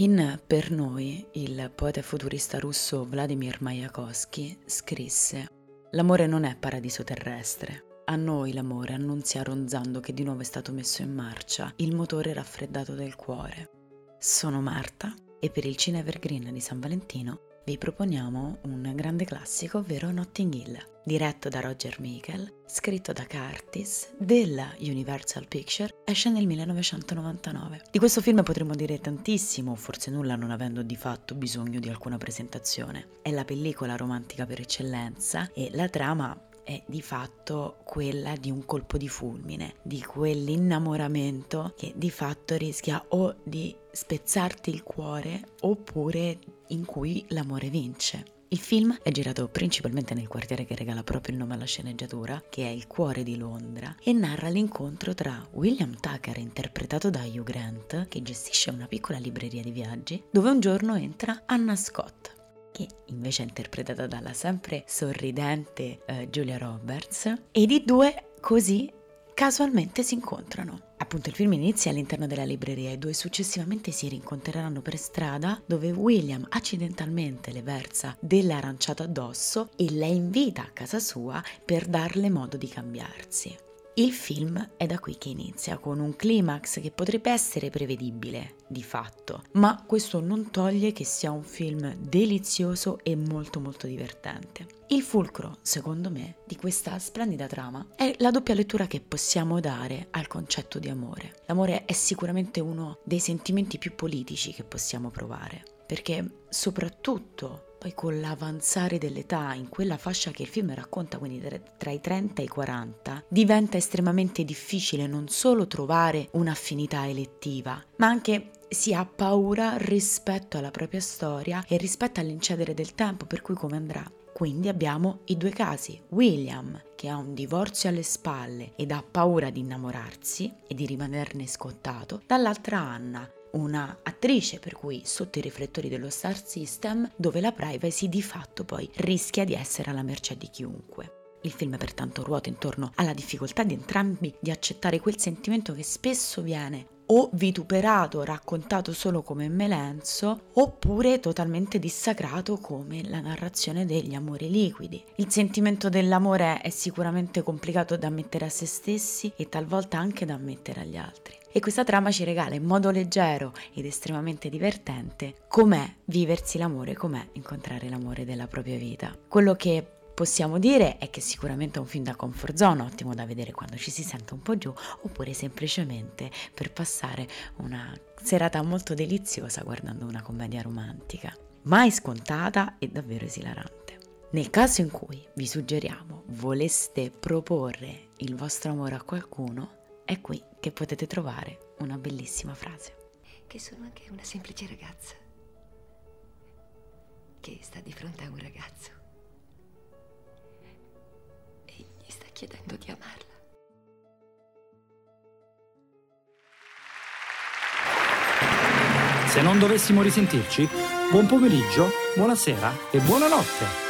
In Per noi, il poeta futurista russo Vladimir Mayakovsky scrisse L'amore non è paradiso terrestre. A noi l'amore annunzia ronzando che di nuovo è stato messo in marcia il motore raffreddato del cuore. Sono Marta e per il Cine Evergreen di San Valentino vi proponiamo un grande classico, ovvero Notting Hill, diretto da Roger Michael, scritto da Curtis, della Universal Picture, esce nel 1999. Di questo film potremmo dire tantissimo, forse nulla non avendo di fatto bisogno di alcuna presentazione. È la pellicola romantica per eccellenza e la trama è di fatto quella di un colpo di fulmine, di quell'innamoramento che di fatto rischia o di spezzarti il cuore oppure in cui l'amore vince. Il film è girato principalmente nel quartiere che regala proprio il nome alla sceneggiatura, che è il cuore di Londra, e narra l'incontro tra William Tucker, interpretato da Hugh Grant, che gestisce una piccola libreria di viaggi, dove un giorno entra Anna Scott, che invece è interpretata dalla sempre sorridente eh, Julia Roberts, e i due così casualmente si incontrano. Appunto il film inizia all'interno della libreria e due successivamente si rincontreranno per strada dove William accidentalmente le versa dell'aranciato addosso e la invita a casa sua per darle modo di cambiarsi. Il film è da qui che inizia, con un climax che potrebbe essere prevedibile, di fatto, ma questo non toglie che sia un film delizioso e molto molto divertente. Il fulcro, secondo me, di questa splendida trama è la doppia lettura che possiamo dare al concetto di amore. L'amore è sicuramente uno dei sentimenti più politici che possiamo provare, perché soprattutto poi con l'avanzare dell'età, in quella fascia che il film racconta, quindi tra i 30 e i 40, diventa estremamente difficile non solo trovare un'affinità elettiva, ma anche si ha paura rispetto alla propria storia e rispetto all'incedere del tempo, per cui come andrà. Quindi abbiamo i due casi, William che ha un divorzio alle spalle ed ha paura di innamorarsi e di rimanerne scottato, dall'altra Anna una attrice per cui sotto i riflettori dello star system dove la privacy di fatto poi rischia di essere alla mercé di chiunque. Il film pertanto ruota intorno alla difficoltà di entrambi di accettare quel sentimento che spesso viene o vituperato, raccontato solo come melenzo, oppure totalmente dissacrato come la narrazione degli amori liquidi. Il sentimento dell'amore è sicuramente complicato da ammettere a se stessi e talvolta anche da ammettere agli altri. E questa trama ci regala in modo leggero ed estremamente divertente com'è viversi l'amore, com'è incontrare l'amore della propria vita. Quello che possiamo dire è che sicuramente è un film da comfort zone, ottimo da vedere quando ci si sente un po' giù, oppure semplicemente per passare una serata molto deliziosa guardando una commedia romantica. Mai scontata e davvero esilarante. Nel caso in cui vi suggeriamo voleste proporre il vostro amore a qualcuno, è qui che potete trovare una bellissima frase. Che sono anche una semplice ragazza che sta di fronte a un ragazzo gli sta chiedendo di amarla. Se non dovessimo risentirci, buon pomeriggio, buonasera e buonanotte.